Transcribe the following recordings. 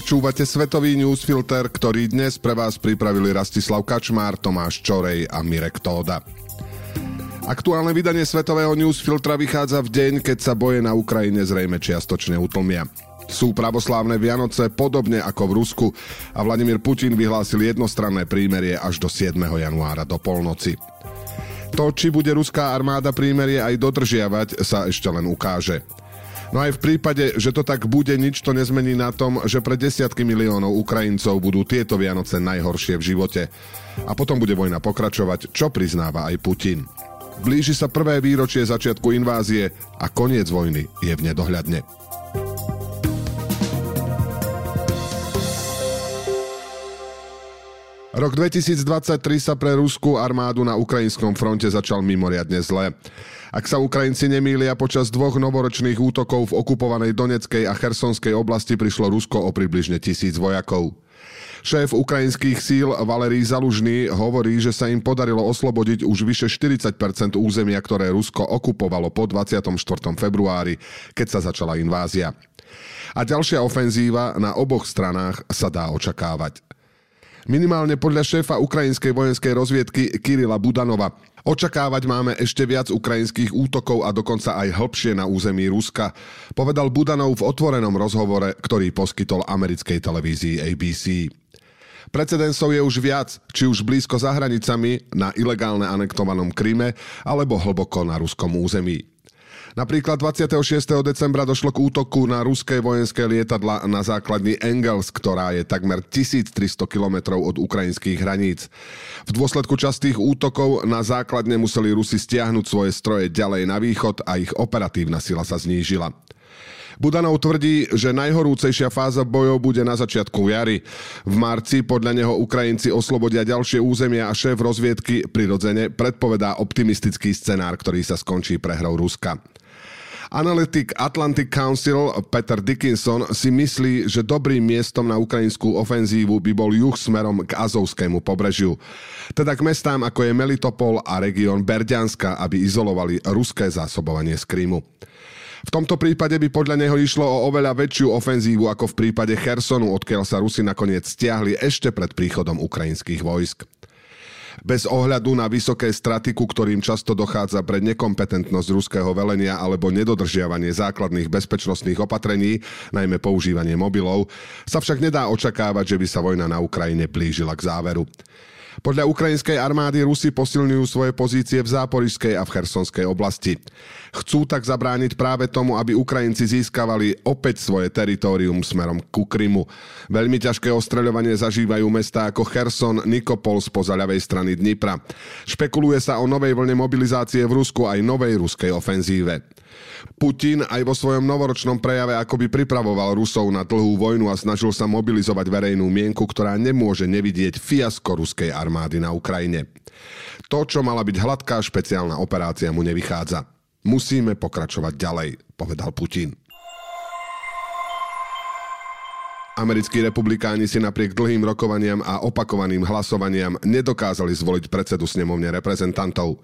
Počúvate Svetový newsfilter, ktorý dnes pre vás pripravili Rastislav Kačmár, Tomáš Čorej a Mirek Tóda. Aktuálne vydanie Svetového newsfiltra vychádza v deň, keď sa boje na Ukrajine zrejme čiastočne utlmia. Sú pravoslávne Vianoce podobne ako v Rusku a Vladimír Putin vyhlásil jednostranné prímerie až do 7. januára do polnoci. To, či bude ruská armáda prímerie aj dodržiavať, sa ešte len ukáže. No aj v prípade, že to tak bude, nič to nezmení na tom, že pre desiatky miliónov Ukrajincov budú tieto Vianoce najhoršie v živote. A potom bude vojna pokračovať, čo priznáva aj Putin. Blíži sa prvé výročie začiatku invázie a koniec vojny je v nedohľadne. Rok 2023 sa pre ruskú armádu na ukrajinskom fronte začal mimoriadne zle. Ak sa Ukrajinci nemýlia, počas dvoch novoročných útokov v okupovanej Doneckej a Chersonskej oblasti prišlo Rusko o približne tisíc vojakov. Šéf ukrajinských síl Valerij Zalužný hovorí, že sa im podarilo oslobodiť už vyše 40% územia, ktoré Rusko okupovalo po 24. februári, keď sa začala invázia. A ďalšia ofenzíva na oboch stranách sa dá očakávať. Minimálne podľa šéfa ukrajinskej vojenskej rozviedky Kirila Budanova Očakávať máme ešte viac ukrajinských útokov a dokonca aj hĺbšie na území Ruska, povedal Budanov v otvorenom rozhovore, ktorý poskytol americkej televízii ABC. Precedensov je už viac, či už blízko za hranicami, na ilegálne anektovanom Kryme, alebo hlboko na ruskom území. Napríklad 26. decembra došlo k útoku na ruské vojenské lietadla na základni Engels, ktorá je takmer 1300 kilometrov od ukrajinských hraníc. V dôsledku častých útokov na základne museli Rusi stiahnuť svoje stroje ďalej na východ a ich operatívna sila sa znížila. Budanov tvrdí, že najhorúcejšia fáza bojov bude na začiatku jary. V marci podľa neho Ukrajinci oslobodia ďalšie územia a šéf rozviedky prirodzene predpovedá optimistický scenár, ktorý sa skončí prehrou Ruska. Analytik Atlantic Council Peter Dickinson si myslí, že dobrým miestom na ukrajinskú ofenzívu by bol juh smerom k Azovskému pobrežiu. Teda k mestám ako je Melitopol a región Berďanska, aby izolovali ruské zásobovanie z Krymu. V tomto prípade by podľa neho išlo o oveľa väčšiu ofenzívu ako v prípade Chersonu, odkiaľ sa Rusi nakoniec stiahli ešte pred príchodom ukrajinských vojsk bez ohľadu na vysoké straty, ku ktorým často dochádza pre nekompetentnosť ruského velenia alebo nedodržiavanie základných bezpečnostných opatrení, najmä používanie mobilov, sa však nedá očakávať, že by sa vojna na Ukrajine blížila k záveru. Podľa ukrajinskej armády Rusi posilňujú svoje pozície v Záporižskej a v Chersonskej oblasti. Chcú tak zabrániť práve tomu, aby Ukrajinci získavali opäť svoje teritorium smerom ku Krymu. Veľmi ťažké ostreľovanie zažívajú mestá ako Cherson, Nikopol spoza ľavej strany Dnipra. Špekuluje sa o novej vlne mobilizácie v Rusku aj novej ruskej ofenzíve. Putin aj vo svojom novoročnom prejave akoby pripravoval Rusov na dlhú vojnu a snažil sa mobilizovať verejnú mienku, ktorá nemôže nevidieť fiasko ruskej armády na Ukrajine. To, čo mala byť hladká špeciálna operácia, mu nevychádza. Musíme pokračovať ďalej, povedal Putin. Americkí republikáni si napriek dlhým rokovaniam a opakovaným hlasovaniam nedokázali zvoliť predsedu snemovne reprezentantov.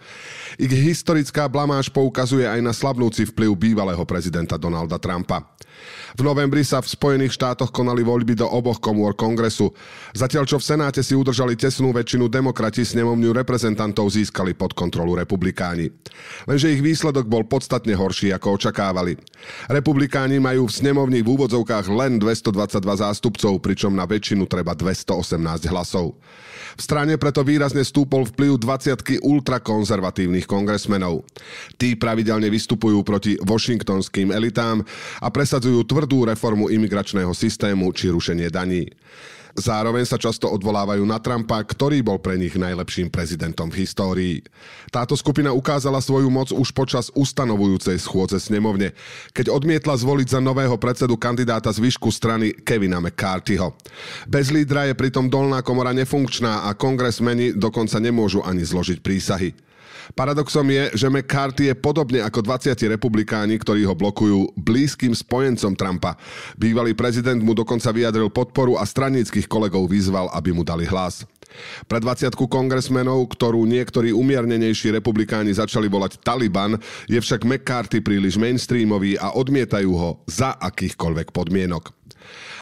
Ich historická blamáž poukazuje aj na slabnúci vplyv bývalého prezidenta Donalda Trumpa. V novembri sa v Spojených štátoch konali voľby do oboch komôr kongresu. Zatiaľ čo v Senáte si udržali tesnú väčšinu demokrati, snemovňu reprezentantov získali pod kontrolu republikáni. Lenže ich výsledok bol podstatne horší, ako očakávali. Republikáni majú v snemovni v úvodzovkách len 222 zástupcov, pričom na väčšinu treba 218 hlasov. V strane preto výrazne stúpol vplyv 20 ultrakonzervatívnych kongresmenov. Tí pravidelne vystupujú proti washingtonským elitám a presadzujú tvrdú reformu imigračného systému či rušenie daní. Zároveň sa často odvolávajú na Trumpa, ktorý bol pre nich najlepším prezidentom v histórii. Táto skupina ukázala svoju moc už počas ustanovujúcej schôdze snemovne, keď odmietla zvoliť za nového predsedu kandidáta z výšku strany Kevina McCarthyho. Bez lídra je pritom dolná komora nefunkčná kongresmeni dokonca nemôžu ani zložiť prísahy. Paradoxom je, že McCarthy je podobne ako 20 republikáni, ktorí ho blokujú, blízkym spojencom Trumpa. Bývalý prezident mu dokonca vyjadril podporu a stranických kolegov vyzval, aby mu dali hlas. Pre 20 kongresmenov, ktorú niektorí umiernenejší republikáni začali volať Taliban, je však McCarthy príliš mainstreamový a odmietajú ho za akýchkoľvek podmienok.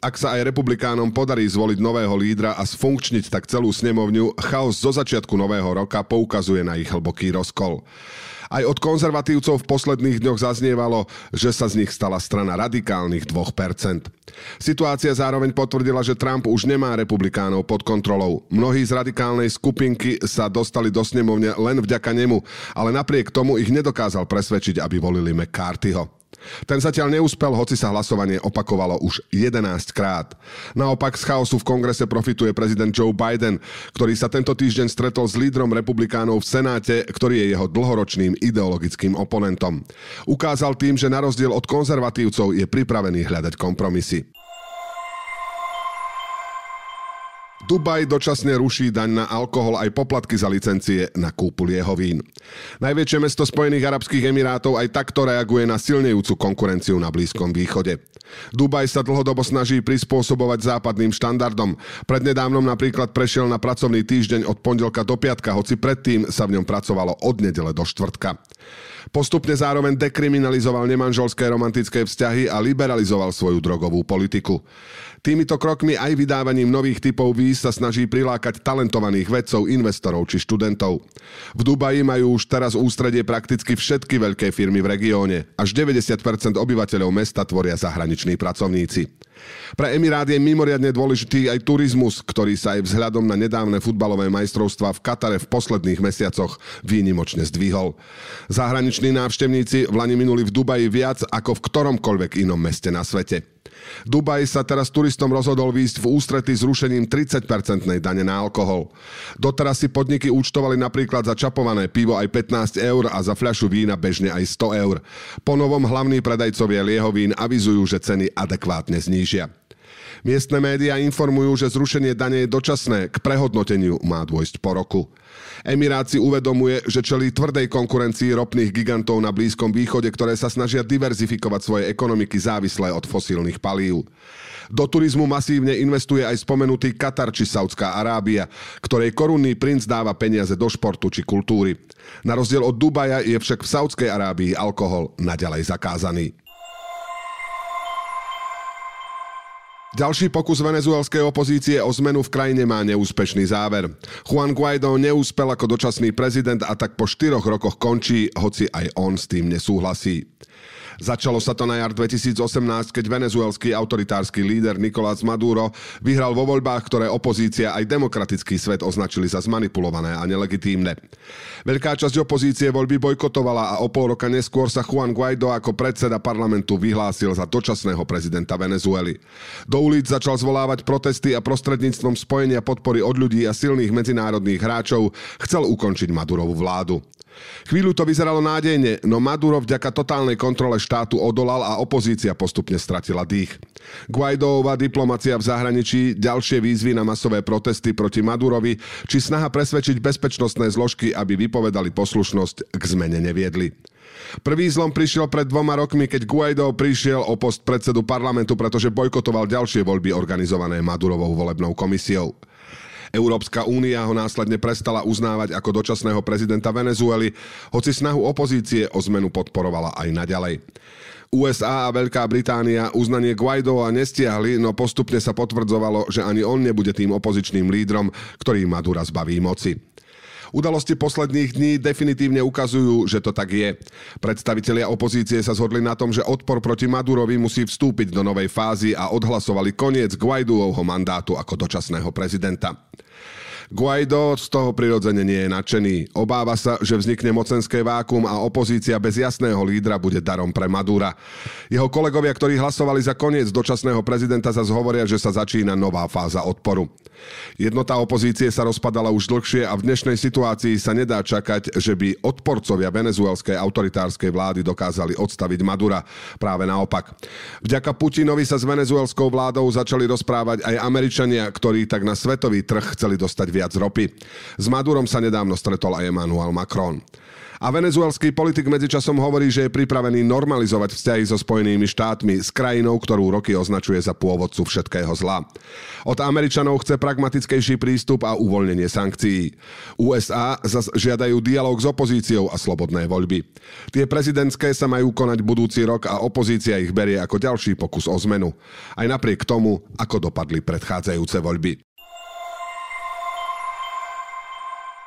Ak sa aj republikánom podarí zvoliť nového lídra a sfunkčniť tak celú snemovňu, chaos zo začiatku nového roka poukazuje na ich hlboký rozkol. Aj od konzervatívcov v posledných dňoch zaznievalo, že sa z nich stala strana radikálnych 2%. Situácia zároveň potvrdila, že Trump už nemá republikánov pod kontrolou. Mnohí z radikálnej skupinky sa dostali do snemovne len vďaka nemu, ale napriek tomu ich nedokázal presvedčiť, aby volili McCarthyho. Ten zatiaľ neúspel, hoci sa hlasovanie opakovalo už 11 krát. Naopak z chaosu v kongrese profituje prezident Joe Biden, ktorý sa tento týždeň stretol s lídrom republikánov v Senáte, ktorý je jeho dlhoročným ideologickým oponentom. Ukázal tým, že na rozdiel od konzervatívcov je pripravený hľadať kompromisy. Dubaj dočasne ruší daň na alkohol aj poplatky za licencie na kúpu liehovín. Najväčšie mesto Spojených Arabských Emirátov aj takto reaguje na silnejúcu konkurenciu na Blízkom východe. Dubaj sa dlhodobo snaží prispôsobovať západným štandardom. Prednedávnom napríklad prešiel na pracovný týždeň od pondelka do piatka, hoci predtým sa v ňom pracovalo od nedele do štvrtka. Postupne zároveň dekriminalizoval nemanželské romantické vzťahy a liberalizoval svoju drogovú politiku. Týmito krokmi aj vydávaním nových typov víz sa snaží prilákať talentovaných vedcov, investorov či študentov. V Dubaji majú už teraz ústredie prakticky všetky veľké firmy v regióne. Až 90% obyvateľov mesta tvoria zahraniční pracovníci. Pre Emirát je mimoriadne dôležitý aj turizmus, ktorý sa aj vzhľadom na nedávne futbalové majstrovstvá v Katare v posledných mesiacoch výnimočne zdvihol. Zahraniční návštevníci v Lani minuli v Dubaji viac ako v ktoromkoľvek inom meste na svete. Dubaj sa teraz turistom rozhodol výjsť v ústrety zrušením 30-percentnej dane na alkohol. Doteraz si podniky účtovali napríklad za čapované pivo aj 15 eur a za fľašu vína bežne aj 100 eur. Po novom hlavní predajcovia liehovín avizujú, že ceny adekvátne znížia. Miestne médiá informujú, že zrušenie dane je dočasné, k prehodnoteniu má dôjsť po roku. Emirát uvedomuje, že čelí tvrdej konkurencii ropných gigantov na Blízkom východe, ktoré sa snažia diverzifikovať svoje ekonomiky závislé od fosílnych palív. Do turizmu masívne investuje aj spomenutý Katar či Saudská Arábia, ktorej korunný princ dáva peniaze do športu či kultúry. Na rozdiel od Dubaja je však v Saudskej Arábii alkohol naďalej zakázaný. Ďalší pokus venezuelskej opozície o zmenu v krajine má neúspešný záver. Juan Guaido neúspel ako dočasný prezident a tak po štyroch rokoch končí, hoci aj on s tým nesúhlasí. Začalo sa to na jar 2018, keď venezuelský autoritársky líder Nicolás Maduro vyhral vo voľbách, ktoré opozícia aj demokratický svet označili za zmanipulované a nelegitímne. Veľká časť opozície voľby bojkotovala a o pol roka neskôr sa Juan Guaido ako predseda parlamentu vyhlásil za dočasného prezidenta Venezuely. Do ulic začal zvolávať protesty a prostredníctvom spojenia podpory od ľudí a silných medzinárodných hráčov chcel ukončiť Madurovú vládu. Chvíľu to vyzeralo nádejne, no Maduro vďaka totálnej kontrole štátu odolal a opozícia postupne stratila dých. Guaidová diplomacia v zahraničí, ďalšie výzvy na masové protesty proti Madurovi, či snaha presvedčiť bezpečnostné zložky, aby vypovedali poslušnosť, k zmene neviedli. Prvý zlom prišiel pred dvoma rokmi, keď Guaido prišiel o post predsedu parlamentu, pretože bojkotoval ďalšie voľby organizované Madurovou volebnou komisiou. Európska únia ho následne prestala uznávať ako dočasného prezidenta Venezuely, hoci snahu opozície o zmenu podporovala aj naďalej. USA a Veľká Británia uznanie Guaidova nestiahli, no postupne sa potvrdzovalo, že ani on nebude tým opozičným lídrom, ktorý Madura zbaví moci. Udalosti posledných dní definitívne ukazujú, že to tak je. Predstavitelia opozície sa zhodli na tom, že odpor proti Madurovi musí vstúpiť do novej fázy a odhlasovali koniec Guaidovho mandátu ako dočasného prezidenta. Guaido z toho prirodzene nie je nadšený. Obáva sa, že vznikne mocenské vákum a opozícia bez jasného lídra bude darom pre Madura. Jeho kolegovia, ktorí hlasovali za koniec dočasného prezidenta, zase hovoria, že sa začína nová fáza odporu. Jednota opozície sa rozpadala už dlhšie a v dnešnej situácii sa nedá čakať, že by odporcovia venezuelskej autoritárskej vlády dokázali odstaviť Madura. Práve naopak. Vďaka Putinovi sa s venezuelskou vládou začali rozprávať aj Američania, ktorí tak na svetový trh chceli dostať viac ropy. S Madurom sa nedávno stretol aj Emmanuel Macron. A venezuelský politik medzičasom hovorí, že je pripravený normalizovať vzťahy so Spojenými štátmi s krajinou, ktorú roky označuje za pôvodcu všetkého zla. Od Američanov chce pragmatickejší prístup a uvoľnenie sankcií. USA zas žiadajú dialog s opozíciou a slobodné voľby. Tie prezidentské sa majú konať budúci rok a opozícia ich berie ako ďalší pokus o zmenu. Aj napriek tomu, ako dopadli predchádzajúce voľby.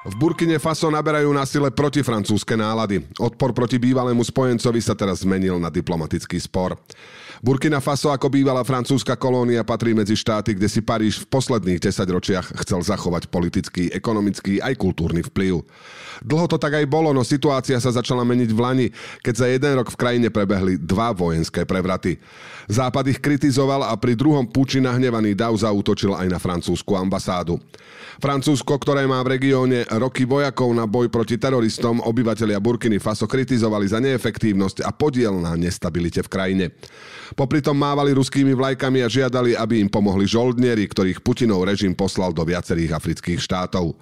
V Burkine Faso naberajú na sile protifrancúzske nálady. Odpor proti bývalému spojencovi sa teraz zmenil na diplomatický spor. Burkina Faso ako bývalá francúzska kolónia patrí medzi štáty, kde si Paríž v posledných desaťročiach chcel zachovať politický, ekonomický aj kultúrny vplyv. Dlho to tak aj bolo, no situácia sa začala meniť v Lani, keď za jeden rok v krajine prebehli dva vojenské prevraty. Západ ich kritizoval a pri druhom púči nahnevaný Dav zautočil aj na francúzsku ambasádu. Francúzsko, ktoré má v regióne roky vojakov na boj proti teroristom, obyvatelia Burkiny Faso kritizovali za neefektívnosť a podiel na nestabilite v krajine. Popri tom mávali ruskými vlajkami a žiadali, aby im pomohli žoldnieri, ktorých Putinov režim poslal do viacerých afrických štátov.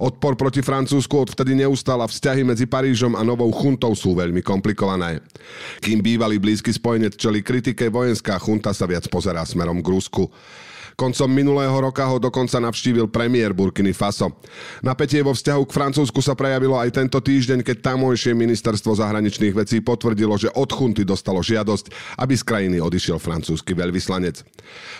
Odpor proti Francúzsku odvtedy neustála vzťahy medzi Parížom a novou chuntou sú veľmi komplikované. Kým bývalý blízky spojenec čeli kritike, vojenská chunta sa viac pozerá smerom k Rusku. Koncom minulého roka ho dokonca navštívil premiér Burkiny Faso. Napätie vo vzťahu k Francúzsku sa prejavilo aj tento týždeň, keď tamojšie ministerstvo zahraničných vecí potvrdilo, že od chunty dostalo žiadosť, aby z krajiny odišiel francúzsky veľvyslanec.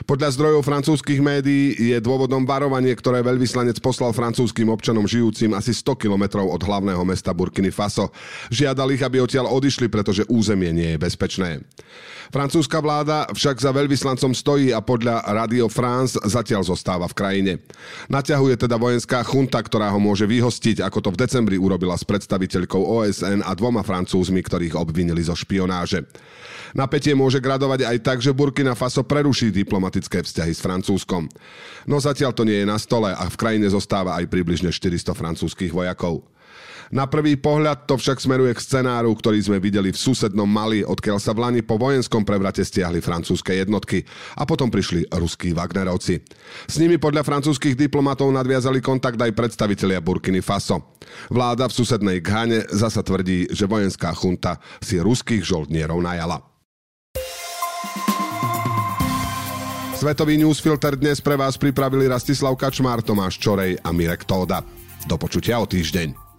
Podľa zdrojov francúzskych médií je dôvodom varovanie, ktoré veľvyslanec poslal francúzským občanom žijúcim asi 100 kilometrov od hlavného mesta Burkiny Faso. Žiadal ich, aby odtiaľ odišli, pretože územie nie je bezpečné. Francúzska vláda však za veľvyslancom stojí a podľa Radio France zatiaľ zostáva v krajine. Naťahuje teda vojenská chunta, ktorá ho môže vyhostiť, ako to v decembri urobila s predstaviteľkou OSN a dvoma francúzmi, ktorých obvinili zo špionáže. Napätie môže gradovať aj tak, že Burkina Faso preruší diplomatické vzťahy s Francúzskom. No zatiaľ to nie je na stole a v krajine zostáva aj približne 400 francúzskych vojakov. Na prvý pohľad to však smeruje k scenáru, ktorý sme videli v susednom Mali, odkiaľ sa v Lani po vojenskom prevrate stiahli francúzske jednotky a potom prišli ruskí Wagnerovci. S nimi podľa francúzskych diplomatov nadviazali kontakt aj predstavitelia Burkiny Faso. Vláda v susednej Ghane zasa tvrdí, že vojenská chunta si ruských žoldnierov najala. Svetový newsfilter dnes pre vás pripravili Rastislav Kačmár, Tomáš Čorej a Mirek Tóda. Do počutia o týždeň.